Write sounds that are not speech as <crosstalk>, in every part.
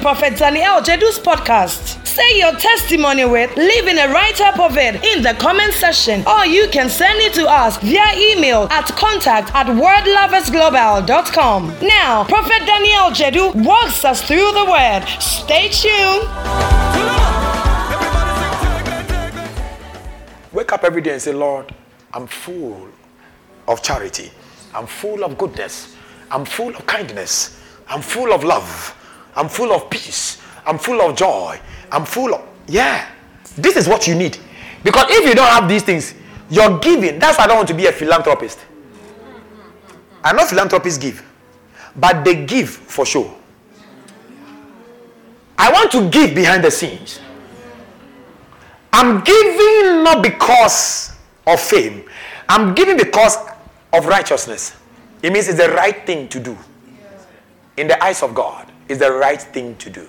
Prophet Daniel Jedu's podcast. Say your testimony with, leaving a write up of it in the comment section, or you can send it to us via email at contact at wordloversglobal.com. Now, Prophet Daniel Jedu walks us through the word. Stay tuned. Wake up every day and say, Lord, I'm full of charity. I'm full of goodness. I'm full of kindness. I'm full of love. I'm full of peace. I'm full of joy. I'm full of, yeah. This is what you need. Because if you don't have these things, you're giving. That's why I don't want to be a philanthropist. I know philanthropists give, but they give for sure. I want to give behind the scenes. I'm giving not because of fame, I'm giving because of righteousness. It means it's the right thing to do in the eyes of God is the right thing to do.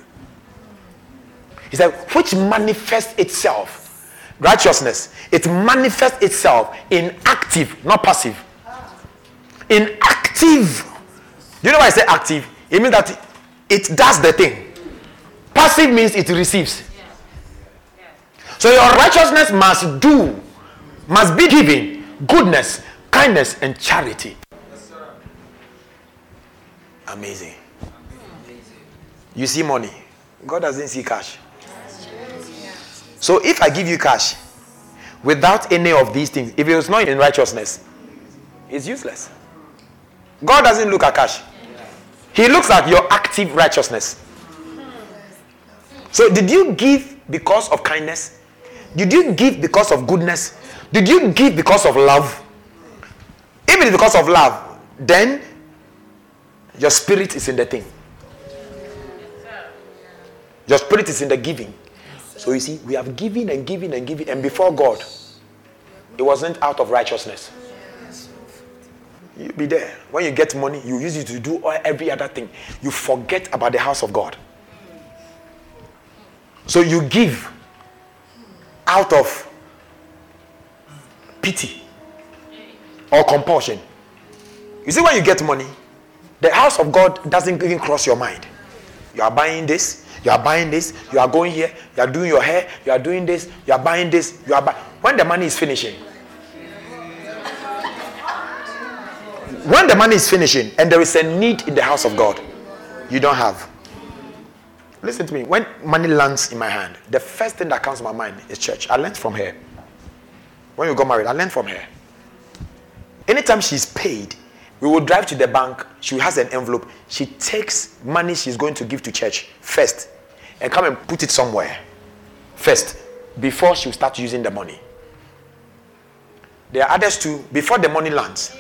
He said, which manifests itself, righteousness, it manifests itself in active, not passive. In active. Do you know why I say active? It means that it does the thing. Passive means it receives. So your righteousness must do, must be giving goodness, kindness, and charity. Amazing. You see money. God doesn't see cash. So if I give you cash without any of these things, if it was not in righteousness, it's useless. God doesn't look at cash. He looks at your active righteousness. So did you give because of kindness? Did you give because of goodness? Did you give because of love? If it is because of love, then your spirit is in the thing. Your spirit is in the giving. So you see, we have given and given and given, and before God, it wasn't out of righteousness. You be there. When you get money, you use it to do all, every other thing. You forget about the house of God. So you give out of pity or compulsion. You see, when you get money, the house of God doesn't even cross your mind. You are buying this, you are buying this, you are going here, you are doing your hair, you are doing this, you are buying this, you are buying. When the money is finishing, when the money is finishing and there is a need in the house of God, you don't have. Listen to me. When money lands in my hand, the first thing that comes to my mind is church. I learned from her. When you got married, I learned from her. Anytime she's paid, we will drive to the bank. She has an envelope. She takes money she's going to give to church first and come and put it somewhere first before she will start using the money. There are others too. Before the money lands,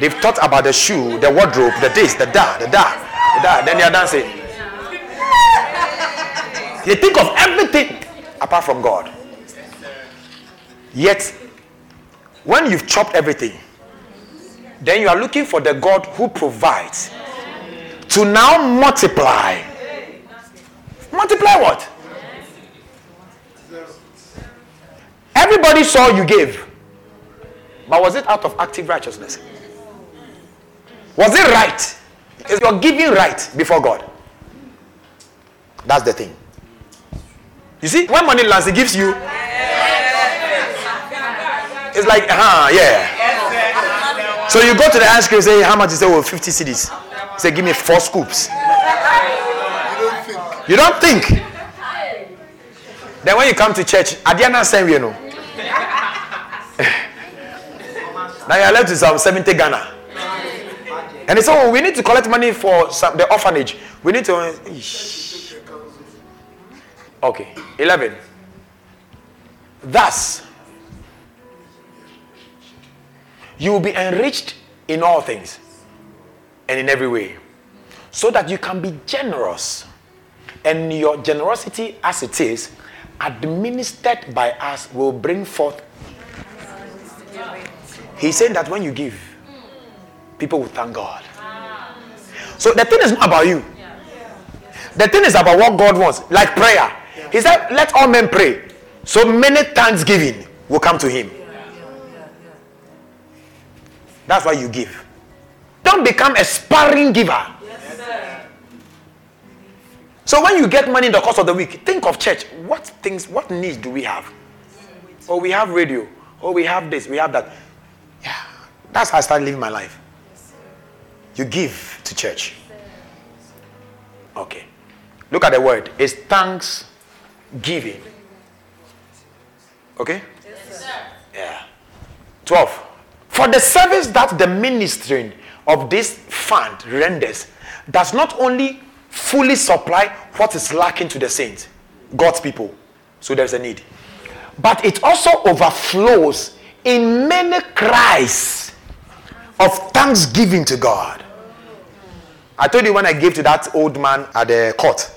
they've thought about the shoe, the wardrobe, the this, the da, the da, the da. Then they are dancing. They think of everything apart from God. Yet, when you've chopped everything, then you are looking for the God who provides to now multiply. Multiply what? Everybody saw you gave. But was it out of active righteousness? Was it right? Is your giving right before God? That's the thing. You see, when money lands, it gives you. It's like, huh, yeah. So you go to the ice cream say, How much is it? Oh, 50 cedis. Say, Give me four scoops. You don't think. Then when you come to church, Adiana send you know. <laughs> Now you're left with some 70 Ghana. And said, oh, we need to collect money for some, the orphanage. We need to. Okay, 11. Thus, you will be enriched in all things and in every way, so that you can be generous. And your generosity, as it is, administered by us, will bring forth. He's saying that when you give, people will thank God. So the thing is not about you. The thing is about what God wants, like prayer. He said, Let all men pray. So many thanksgiving will come to Him. That's why you give. Don't become a sparring giver. so when you get money in the course of the week, think of church. What things, what needs do we have? Oh, we have radio. Oh, we have this, we have that. Yeah. That's how I started living my life. You give to church. Okay. Look at the word. It's thanksgiving. Okay? Yes, sir. Yeah. 12. For the service that the ministering of this fund renders does not only fully supply what is lacking to the saints, God's people, so there's a need, but it also overflows in many cries of thanksgiving to God. I told you when I gave to that old man at the court,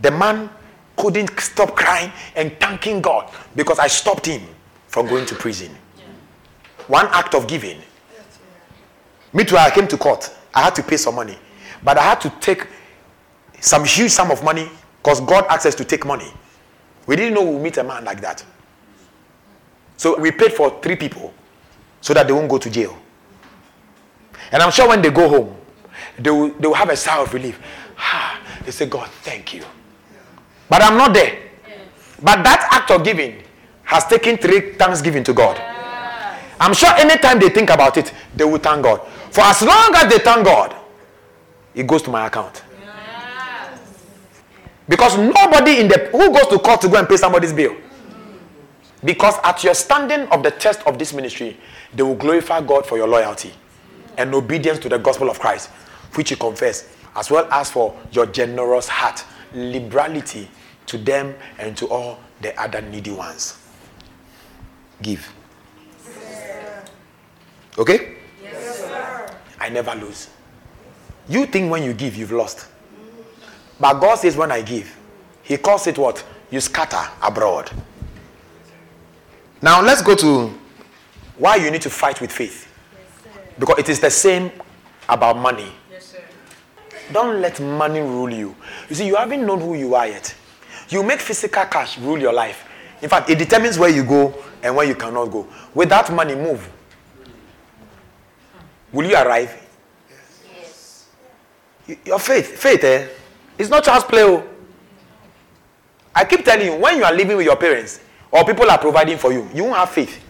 the man couldn't stop crying and thanking God because I stopped him from going to prison. One act of giving. Me too, I came to court. I had to pay some money. But I had to take some huge sum of money because God asked us to take money. We didn't know we'd meet a man like that. So we paid for three people so that they won't go to jail. And I'm sure when they go home, they will, they will have a sigh of relief. Ah, they say, God, thank you. But I'm not there. But that act of giving has taken three thanksgiving to God. I'm sure anytime they think about it, they will thank God. For as long as they thank God, it goes to my account. Because nobody in the who goes to court to go and pay somebody's bill. Because at your standing of the test of this ministry, they will glorify God for your loyalty and obedience to the gospel of Christ, which you confess, as well as for your generous heart, liberality to them and to all the other needy ones. Give. Okay? Yes, sir. I never lose. You think when you give, you've lost. But God says, when I give, He calls it what? You scatter abroad. Now let's go to why you need to fight with faith. Yes, because it is the same about money. Yes, Don't let money rule you. You see, you haven't known who you are yet. You make physical cash rule your life. In fact, it determines where you go and where you cannot go. With that money, move. Will you arrive? Yes. yes. Your faith, faith, eh? It's not child's play. Oh. I keep telling you, when you are living with your parents or people are providing for you, you won't have faith.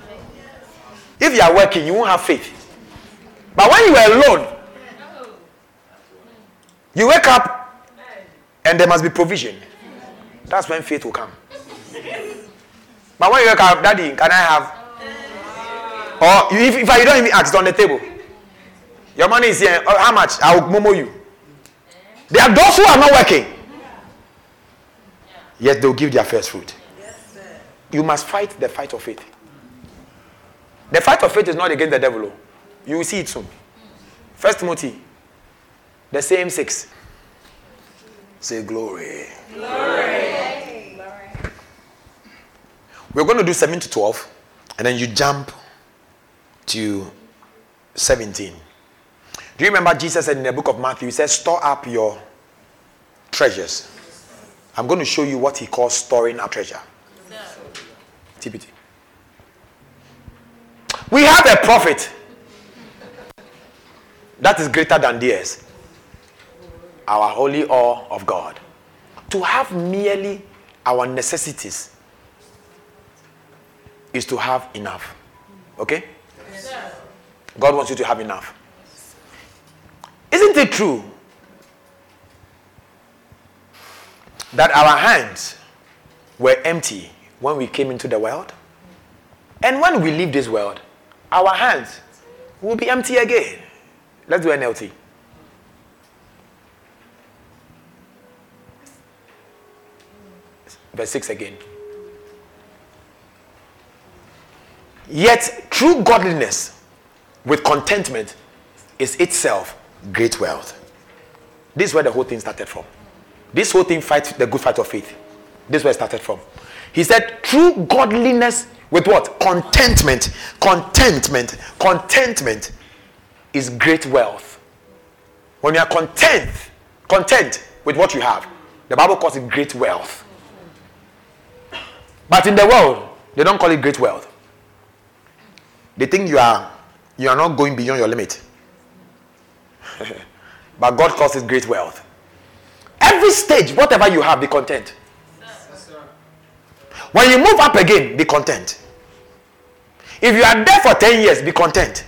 If you are working, you won't have faith. But when you are alone, you wake up and there must be provision. That's when faith will come. But when you wake up, Daddy, can I have? Or if, if I don't even ask, on the table. Your money is here. Oh, how much? I'll momo you. There are those who are not working. Yet they'll give their first fruit. You must fight the fight of faith. The fight of faith is not against the devil. Oh. You will see it soon. First Timothy, the same six. Say glory. Glory. We're going to do 7 to 12, and then you jump to 17. Do you remember Jesus said in the book of Matthew, He said, Store up your treasures. I'm going to show you what He calls storing our treasure. TPT. We have a prophet that is greater than theirs. Our holy awe of God. To have merely our necessities is to have enough. Okay? Yes, God wants you to have enough. Isn't it true that our hands were empty when we came into the world? And when we leave this world, our hands will be empty again. Let's do NLT. Verse 6 again. Yet true godliness with contentment is itself great wealth. This is where the whole thing started from. This whole thing fight the good fight of faith. This is where it started from. He said, true godliness with what? Contentment. Contentment. Contentment is great wealth. When you are content, content with what you have, the Bible calls it great wealth. But in the world, they don't call it great wealth. They think you are you are not going beyond your limit. <laughs> but God calls it great wealth. Every stage, whatever you have, be content. When you move up again, be content. If you are there for 10 years, be content.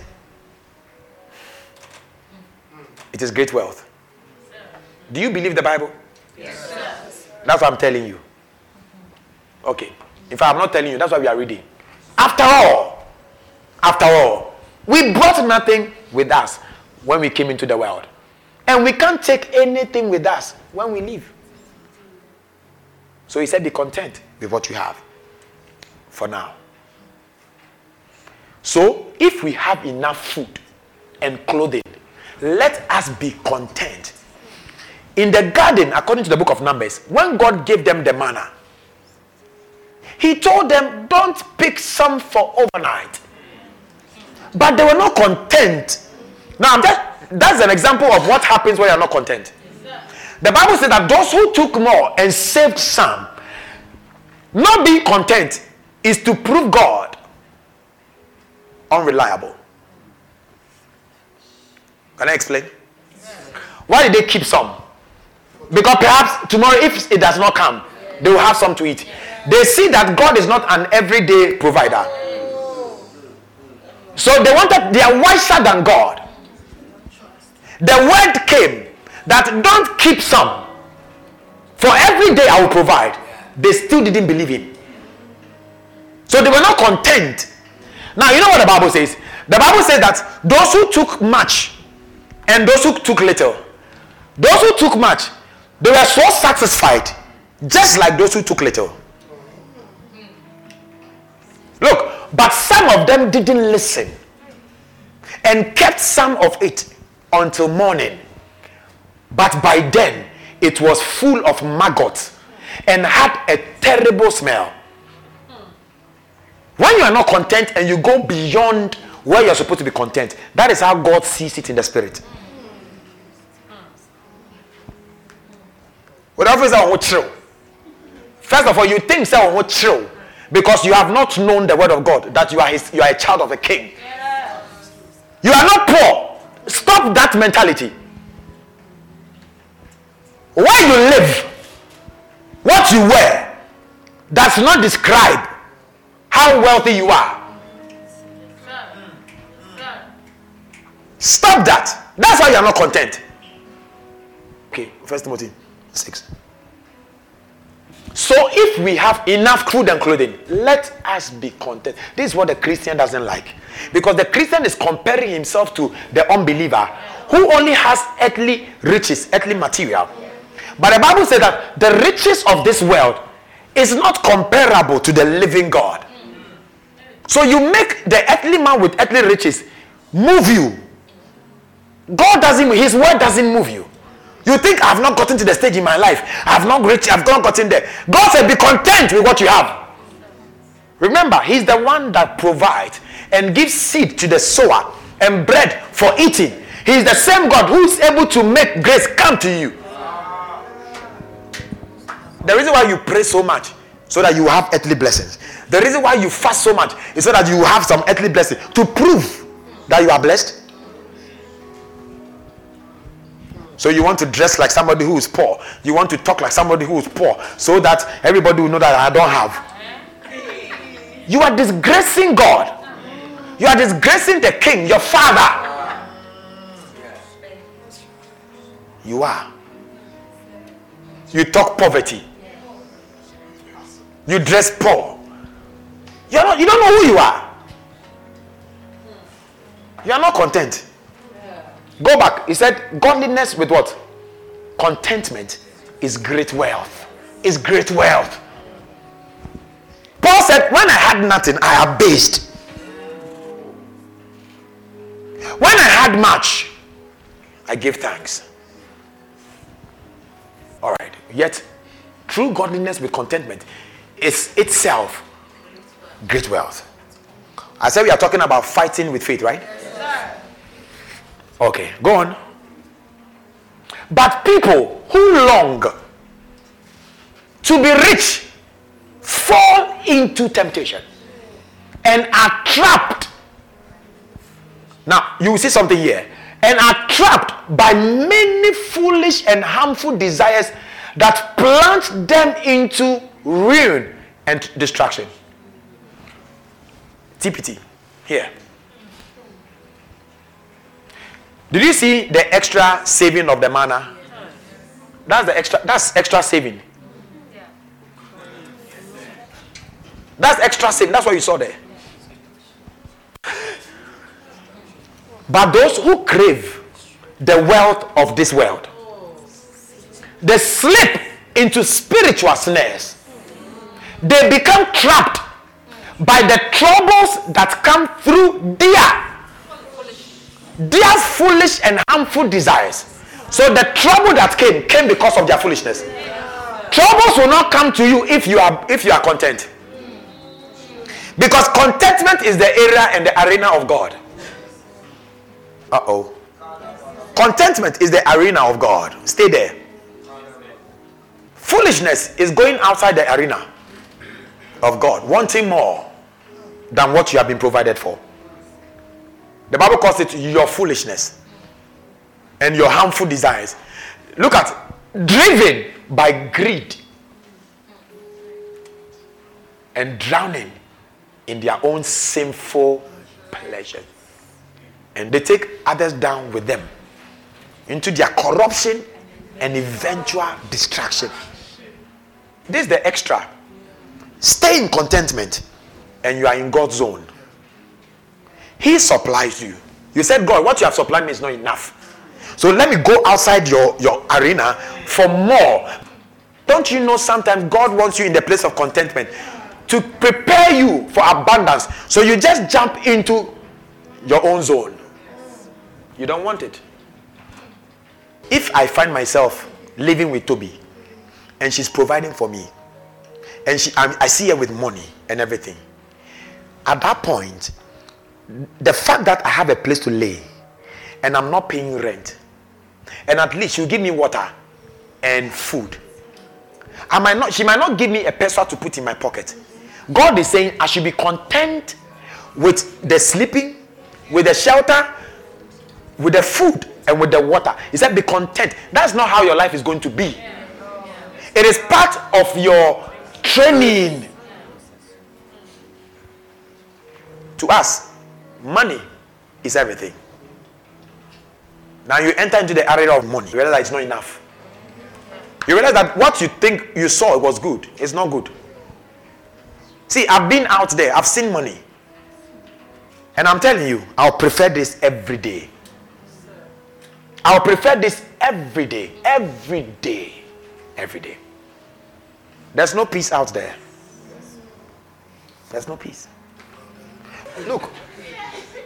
It is great wealth. Do you believe the Bible? Yes. That's what I'm telling you. Okay. In fact, I'm not telling you. That's why we are reading. After all, after all, we brought nothing with us when we came into the world. And we can't take anything with us when we leave. So he said, Be content with what you have for now. So if we have enough food and clothing, let us be content. In the garden, according to the book of Numbers, when God gave them the manna, He told them, Don't pick some for overnight. But they were not content. Now, I'm just. that's an example of what happens when you're not content. The Bible says that those who took more and saved some, not being content is to prove God unreliable. Can I explain? Why did they keep some? Because perhaps tomorrow, if it does not come, they will have some to eat. They see that God is not an everyday provider. So they wanted, they are wiser than God. The word came that don't keep some. For every day I will provide. They still didn't believe him. So they were not content. Now, you know what the Bible says? The Bible says that those who took much and those who took little, those who took much, they were so satisfied, just like those who took little. Look, but some of them didn't listen and kept some of it until morning. But by then, it was full of maggots and had a terrible smell. When you are not content and you go beyond where you're supposed to be content, that is how God sees it in the spirit. Whatever is our chill. First of all, you think so chill because you have not known the word of God that you are his, you are a child of a king. You are not poor. Stop that mentality. Where you live, what you wear, does not describe how wealthy you are. Stop that. That's why you are not content. Okay, First Timothy 6. So if we have enough food and clothing, let us be content. This is what the Christian doesn't like. Because the Christian is comparing himself to the unbeliever who only has earthly riches, earthly material. But the Bible says that the riches of this world is not comparable to the living God. So you make the earthly man with earthly riches move you. God doesn't, his word doesn't move you. You think I've not gotten to the stage in my life. I've not reached, I've not gotten there. God said, be content with what you have. Remember, He's the one that provides and gives seed to the sower and bread for eating. He's the same God who is able to make grace come to you. The reason why you pray so much so that you have earthly blessings. The reason why you fast so much is so that you have some earthly blessing to prove that you are blessed. So you want to dress like somebody who is poor. You want to talk like somebody who is poor so that everybody will know that I don't have. You are disgracing God. You are disgracing the king, your father. You are. You talk poverty. You dress poor. You're not, you don't know who you are. You are not content. Go back. He said, Godliness with what? Contentment is great wealth. Is great wealth. Paul said, When I had nothing, I abased. When I had much, I gave thanks. All right. Yet, true godliness with contentment is itself great wealth. I said we are talking about fighting with faith, right? Okay, go on. But people who long to be rich fall into temptation and are trapped. Now, you see something here. And are trapped by many foolish and harmful desires that plunge them into ruin and destruction. TPT, here. Did you see the extra saving of the manna? That's the extra. That's extra saving. That's extra saving. That's what you saw there. But those who crave the wealth of this world, they slip into spiritual snares. They become trapped by the troubles that come through their their foolish and harmful desires. So the trouble that came came because of their foolishness. Troubles will not come to you if you are if you are content. Because contentment is the area and the arena of God. Uh-oh. Contentment is the arena of God. Stay there. Foolishness is going outside the arena of God, wanting more than what you have been provided for. The Bible calls it your foolishness and your harmful desires. Look at driven by greed and drowning in their own sinful pleasure. And they take others down with them into their corruption and eventual destruction. This is the extra. Stay in contentment and you are in God's zone. He supplies you. You said, God, what you have supplied me is not enough. So let me go outside your, your arena for more. Don't you know sometimes God wants you in the place of contentment to prepare you for abundance. So you just jump into your own zone. You don't want it. If I find myself living with Toby and she's providing for me and she, I, I see her with money and everything, at that point, the fact that I have a place to lay and I'm not paying rent, and at least you'll give me water and food. I might not, she might not give me a peso to put in my pocket. God is saying I should be content with the sleeping, with the shelter, with the food, and with the water. He said, Be content. That's not how your life is going to be. It is part of your training. To us, Money is everything. Now you enter into the area of money. You realize it's not enough. You realize that what you think you saw was good is not good. See, I've been out there, I've seen money. And I'm telling you, I'll prefer this every day. I'll prefer this every day. Every day. Every day. There's no peace out there. There's no peace. Look,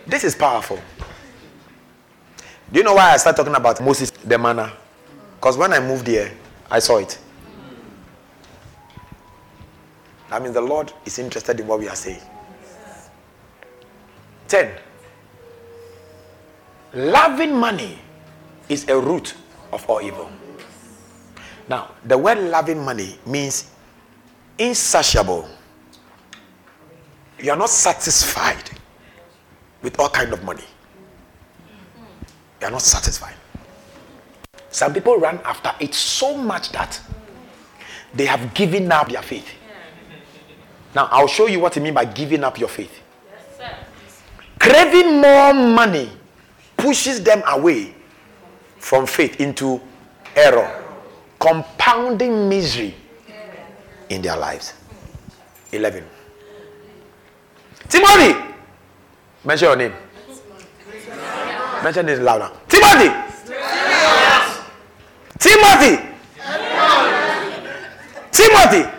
this is powerful. Do you know why I started talking about Moses, the manna? Because when I moved here, I saw it. I mean, the Lord is interested in what we are saying. 10. Loving money is a root of all evil. Now, the word loving money means insatiable. You are not satisfied with all kind of money. They are not satisfied. Some people run after it so much that they have given up their faith. Now, I'll show you what I mean by giving up your faith. Craving more money pushes them away from faith into error, compounding misery in their lives. 11. Timothy, Mention your name. Mention this louder. Timothy. Timothy. Timothy.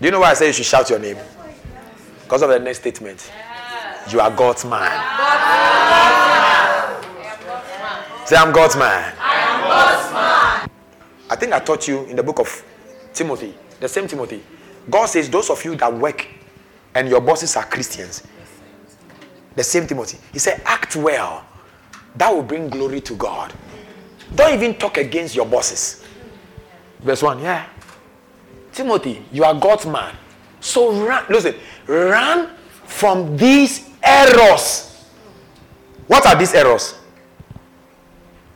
Do you know why I say you should shout your name? Because of the next statement. You are God's man. Say, I'm God's man. I am God's man. I think I taught you in the book of Timothy, the same Timothy. God says, Those of you that work and your bosses are Christians, the same Timothy. He said, Act well. That will bring glory to God. Don't even talk against your bosses. Verse 1, yeah. Timothy, you are God's man. So run, listen, run from these errors. What are these errors?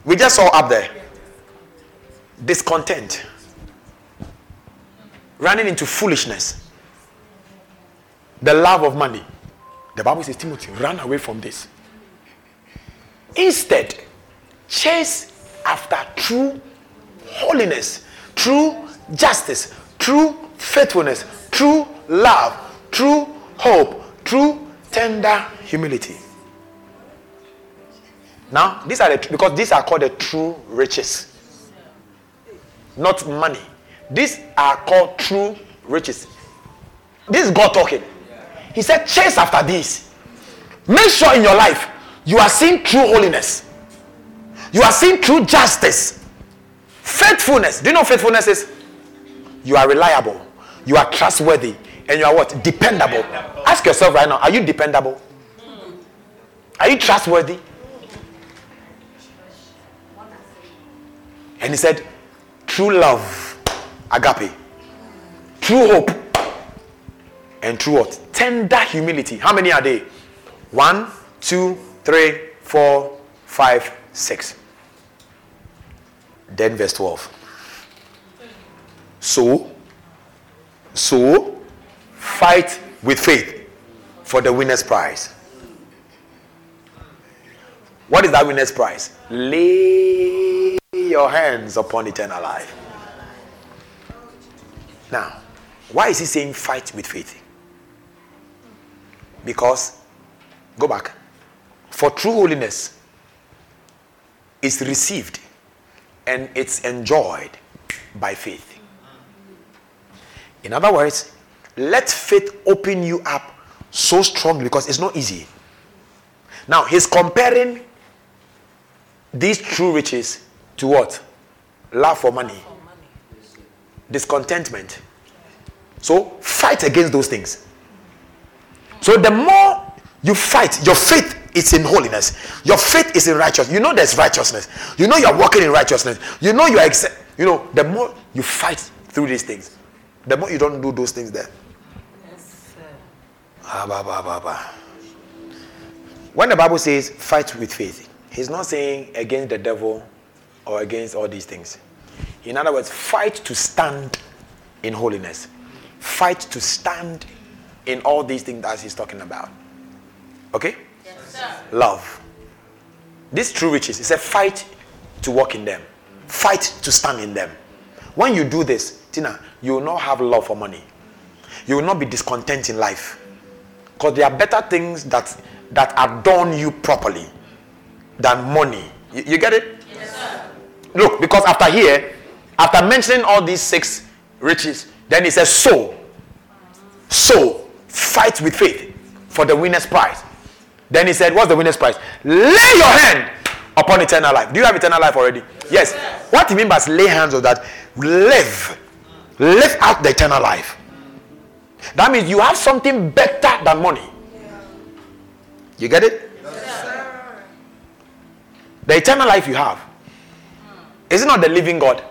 We just saw up there discontent, running into foolishness, the love of money. The Bible says, Timothy, run away from this. Instead, chase after true holiness, true justice, true faithfulness, true love, true hope, true tender humility. Now, these are the because these are called the true riches, not money. These are called true riches. This is God talking. He said, chase after these. Make sure in your life you are seeing true holiness. You are seeing true justice. Faithfulness. Do you know faithfulness is? You are reliable. You are trustworthy. And you are what? Dependable. Ask yourself right now, are you dependable? Are you trustworthy? And he said, true love, agape, true hope, and true what? Tender humility. How many are they? One, two, three, four, five, six. Then verse 12. So, so fight with faith for the winner's prize. What is that winner's prize? Lay your hands upon eternal life. Now, why is he saying fight with faith? Because, go back. For true holiness is received and it's enjoyed by faith. In other words, let faith open you up so strongly because it's not easy. Now, he's comparing these true riches to what? Love for money, discontentment. So, fight against those things. So, the more you fight, your faith is in holiness. Your faith is in righteousness. You know there's righteousness. You know you're walking in righteousness. You know you're, ex- you know, the more you fight through these things, the more you don't do those things there. Yes, sir. Ah, bah, bah, bah, bah. When the Bible says fight with faith, he's not saying against the devil or against all these things. In other words, fight to stand in holiness. Fight to stand in all these things that he's talking about. Okay? Yes, Love. These true riches, it's a fight to walk in them, fight to stand in them. When you do this, Tina, you will not have love for money. You will not be discontent in life. Because there are better things that that adorn you properly than money. You, you get it? Yes, sir. Look, because after here, after mentioning all these six riches, then he says, So, so fight with faith for the winner's prize. Then he said, What's the winner's prize? Lay your hand upon eternal life. Do you have eternal life already? Yes. yes. What he means by lay hands on that, live. Live out the eternal life. That means you have something better than money. You get it? Yes, the eternal life you have. Is it not the living God?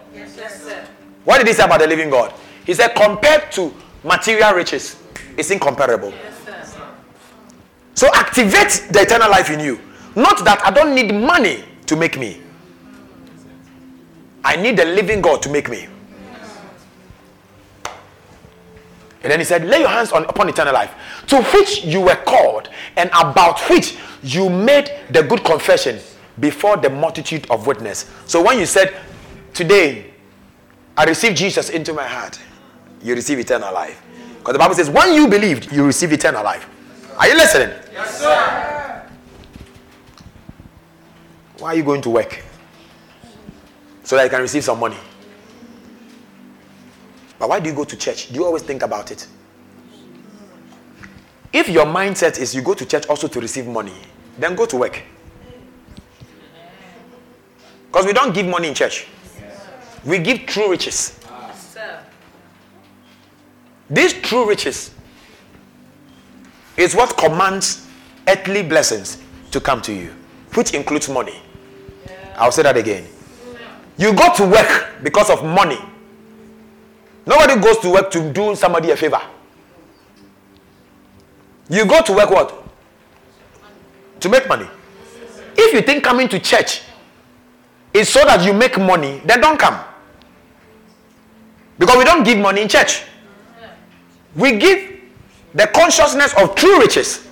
What did he say about the living God? He said, compared to material riches, it's incomparable. So activate the eternal life in you. Not that I don't need money to make me. I need the living God to make me. And then he said, Lay your hands on, upon eternal life, to which you were called, and about which you made the good confession before the multitude of witness. So when you said, Today, I received Jesus into my heart, you receive eternal life. Because the Bible says, When you believed, you receive eternal life. Are you listening? Yes, sir. Why are you going to work? So that you can receive some money. But why do you go to church? Do you always think about it? If your mindset is you go to church also to receive money, then go to work. Because we don't give money in church. We give true riches. These true riches is what commands earthly blessings to come to you, which includes money. I'll say that again. You go to work because of money. Nobody goes to work to do somebody a favor. You go to work what? To make money. If you think coming to church is so that you make money, then don't come. Because we don't give money in church. We give the consciousness of true riches.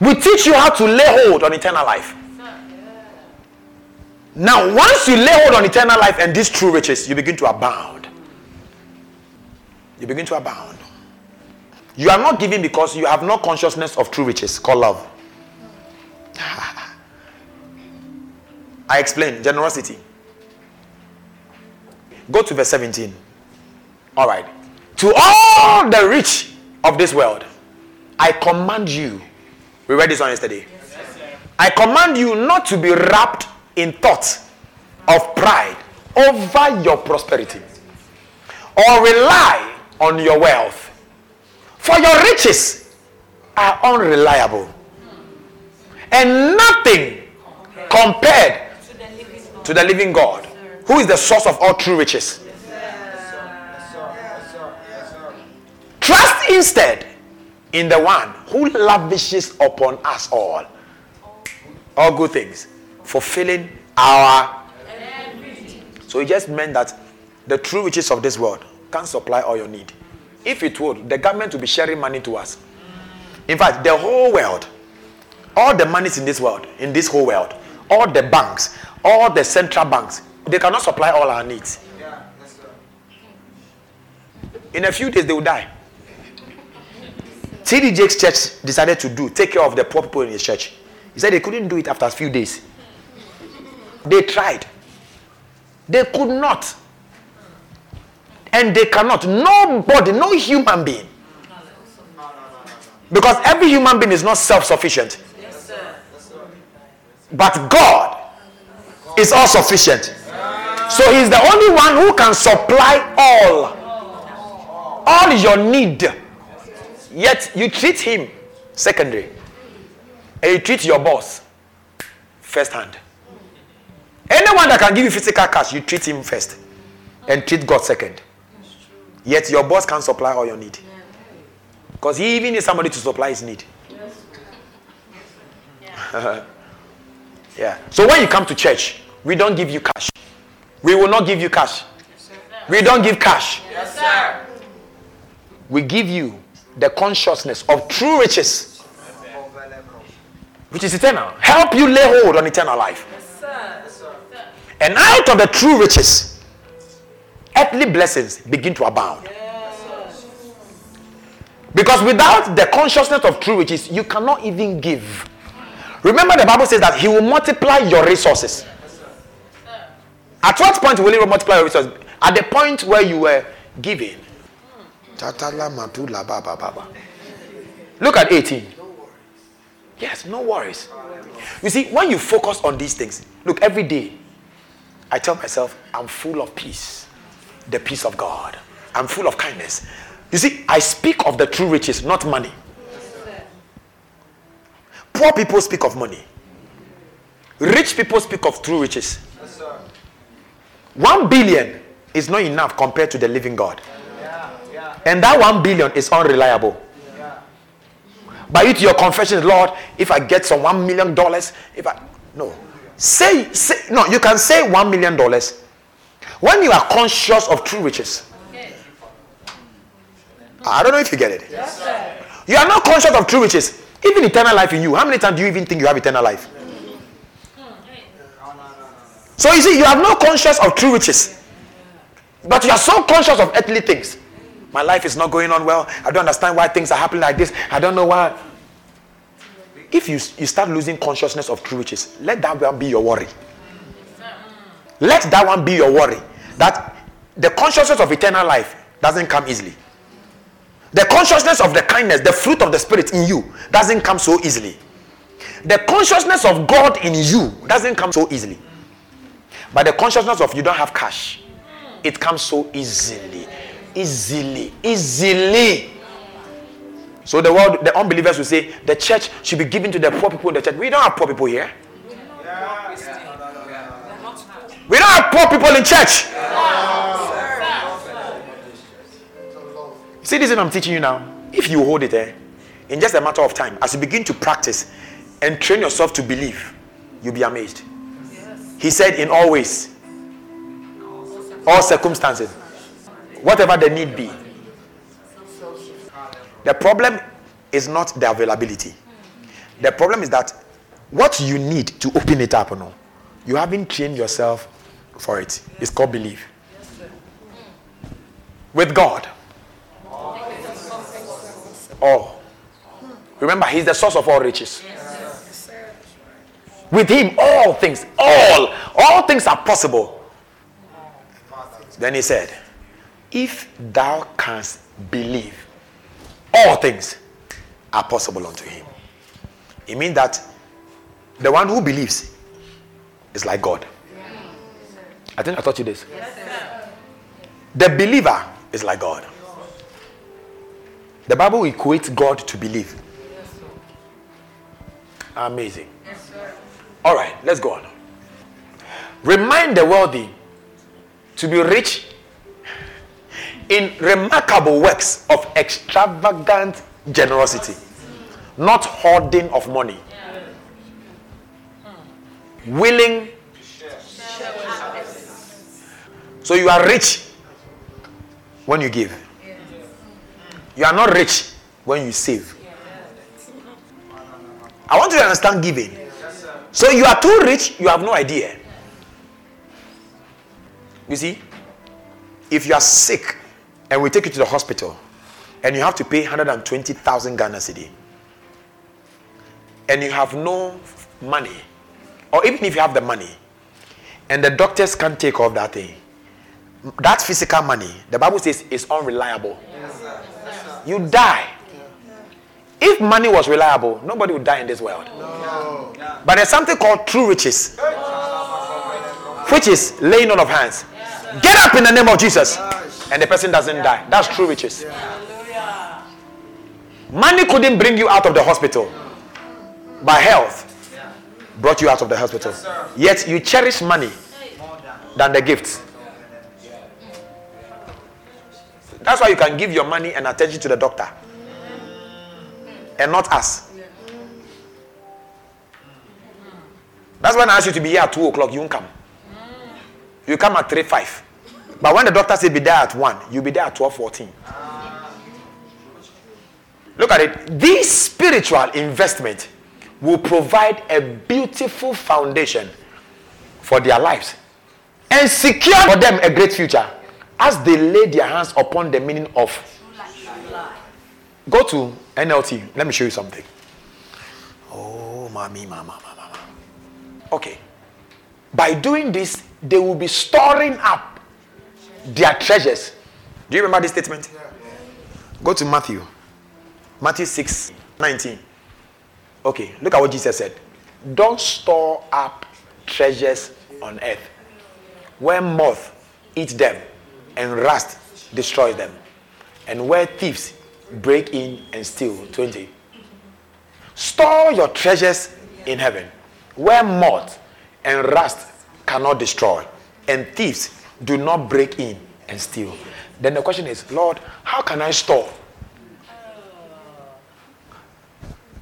We teach you how to lay hold on eternal life. Now, once you lay hold on eternal life and these true riches, you begin to abound. You begin to abound. You are not giving because you have no consciousness of true riches called love. <laughs> I explain generosity. Go to verse 17. All right. To all the rich of this world, I command you. We read this on yesterday. I command you not to be wrapped in thoughts of pride over your prosperity or rely on your wealth for your riches are unreliable. And nothing compared to the living God, who is the source of all true riches. Trust instead in the one who lavishes upon us all all good things, fulfilling our. So it just meant that the true riches of this world can supply all your need. If it would, the government will be sharing money to us. In fact, the whole world, all the monies in this world, in this whole world, all the banks, all the central banks, they cannot supply all our needs. In a few days, they will die. T.D. Jakes' church decided to do, take care of the poor people in his church. He said they couldn't do it after a few days. They tried. They could not. And they cannot. Nobody, no human being. Because every human being is not self sufficient. But God is all sufficient. So He's the only one who can supply all. All your need. Yet you treat Him secondary. And you treat your boss first hand. Anyone that can give you physical cash, you treat him first and treat God second. Yet your boss can't supply all your need. Because he even needs somebody to supply his need. <laughs> yeah. So when you come to church, we don't give you cash. We will not give you cash. We don't give cash. Yes, sir. We give you the consciousness of true riches, which is eternal. Help you lay hold on eternal life. And out of the true riches, earthly blessings begin to abound. Because without the consciousness of true riches, you cannot even give. Remember, the Bible says that He will multiply your resources. At what point will He multiply your resources? At the point where you were giving. Look at 18. Yes, no worries. You see, when you focus on these things, look, every day I tell myself, I'm full of peace the peace of God. I'm full of kindness. You see, I speak of the true riches, not money. Poor people speak of money. Rich people speak of true riches. One billion is not enough compared to the living God. And that one billion is unreliable. But it your confession, Lord, if I get some one million dollars, if I no. Say, say no, you can say one million dollars when you are conscious of true riches, I don't know if you get it. Yes, you are not conscious of true riches. Even eternal life in you. How many times do you even think you have eternal life? So you see, you have no conscious of true riches. But you are so conscious of earthly things. My life is not going on well. I don't understand why things are happening like this. I don't know why. If you, you start losing consciousness of true riches, let that one be your worry. Let that one be your worry. That the consciousness of eternal life doesn't come easily. The consciousness of the kindness, the fruit of the Spirit in you, doesn't come so easily. The consciousness of God in you doesn't come so easily. But the consciousness of you don't have cash, it comes so easily. Easily. Easily. So the world, the unbelievers will say the church should be given to the poor people in the church. We don't have poor people here. We don't have poor people in church. See this thing I'm teaching you now. If you hold it eh, in just a matter of time, as you begin to practice and train yourself to believe, you'll be amazed. He said, in all ways, all circumstances, whatever the need be. The problem is not the availability. The problem is that what you need to open it up, no, you haven't trained yourself for it. It's called belief. With God, all. Remember, He's the source of all riches. With Him, all things, all, all things are possible. Then He said, If thou canst believe, all things are possible unto Him. It means that the one who believes is like God. I think I taught you this. The believer is like God. The Bible equates God to believe. Amazing. All right, let's go on. Remind the wealthy to be rich in remarkable works of extravagant generosity, not hoarding of money. Willing. So you are rich when you give. You are not rich when you save. I want you to understand giving. So you are too rich, you have no idea. You see, if you are sick and we take you to the hospital and you have to pay 120,000 Ghana cedi and you have no money, or even if you have the money and the doctors can't take off that thing, that physical money, the Bible says, is unreliable. You die. If money was reliable, nobody would die in this world. No. But there's something called true riches, which is laying on of hands. Get up in the name of Jesus, and the person doesn't die. That's true riches. Money couldn't bring you out of the hospital, but health brought you out of the hospital. Yet you cherish money more than the gifts. That's why you can give your money and attention to the doctor and not us. That's when I ask you to be here at 2 o'clock, you won't come. You come at 3 5. But when the doctor says be there at 1, you'll be there at 12 14. Look at it. This spiritual investment will provide a beautiful foundation for their lives and secure for them a great future as they lay their hands upon the meaning of. Go to NLT. Let me show you something. Oh, mommy, mama, mama. mama. Okay. By doing this, they will be storing up their treasures. Do you remember this statement? Go to Matthew. Matthew 6 19. Okay, look at what Jesus said. Don't store up treasures on earth where moth eats them and rust destroys them, and where thieves break in and steal. 20. Store your treasures in heaven, where moth and rust cannot destroy, and thieves do not break in and steal. Then the question is, Lord, how can I store?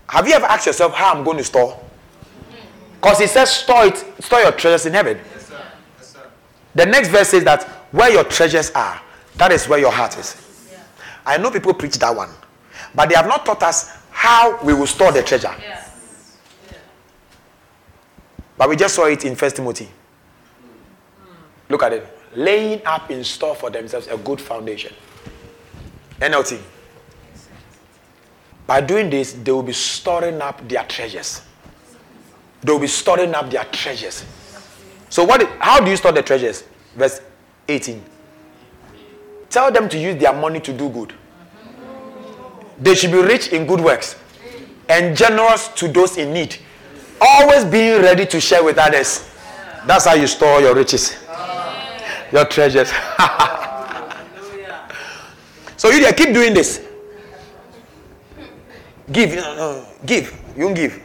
Have you ever asked yourself how I'm going to store? Because he says, store it, store your treasures in heaven. Yes, sir. Yes, sir. The next verse says that where your treasures are, that is where your heart is. I know people preach that one, but they have not taught us how we will store the treasure. Yeah. Yeah. But we just saw it in First Timothy. Mm. Look at it. Laying up in store for themselves a good foundation. NLT. By doing this, they will be storing up their treasures. They will be storing up their treasures. So, what? how do you store the treasures? Verse 18. Tell them to use their money to do good. They should be rich in good works and generous to those in need. Always being ready to share with others. That's how you store your riches, your treasures. <laughs> so you keep doing this. Give, uh, give. You give.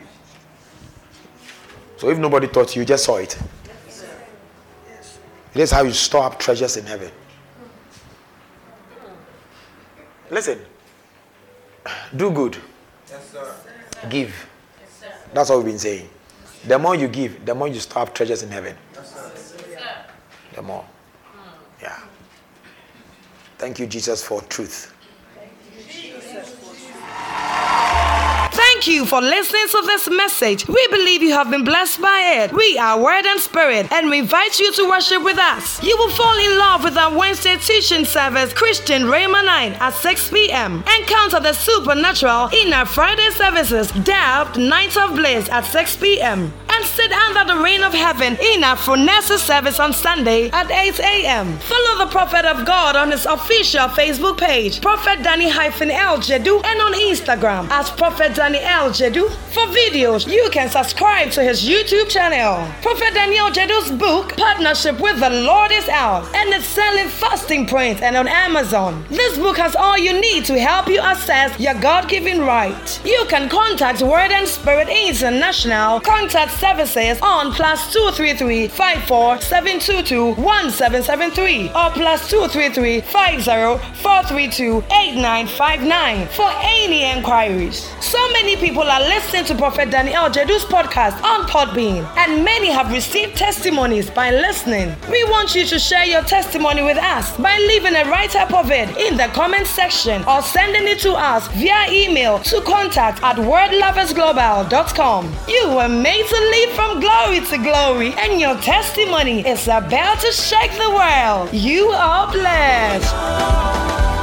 So if nobody taught you, you just saw it. It is how you store up treasures in heaven. Listen. Do good. Yes, sir. Give. Yes, sir. That's what we've been saying. The more you give, the more you store up treasures in heaven. Yes, sir. The more. Hmm. Yeah. Thank you, Jesus, for truth. Thank you for listening to this message. We believe you have been blessed by it. We are Word and Spirit, and we invite you to worship with us. You will fall in love with our Wednesday teaching service, Christian Rhema 9 at 6 p.m. Encounter the supernatural in our Friday services, Depth Night of Bliss at 6 p.m and sit under the rain of heaven in our service on Sunday at 8 a.m. Follow the Prophet of God on his official Facebook page, Prophet Daniel Jedu, and on Instagram as Prophet Daniel Jedu. For videos, you can subscribe to his YouTube channel. Prophet Daniel Jedu's book, Partnership with the Lord, is out and it's selling fasting print and on Amazon. This book has all you need to help you assess your God given right. You can contact Word and Spirit International. Contact services on plus 233 54 722 1773 or plus 233 50 432 8959 for any inquiries. So many people are listening to Prophet Daniel Jedu's podcast on Podbean, and many have received testimonies by listening. We want you to share your testimony with us by leaving a write up of it in the comment section or sending it to us via email to contact at wordloversglobal.com. You were made to live from glory to glory, and your testimony is about to shake the world. You are blessed.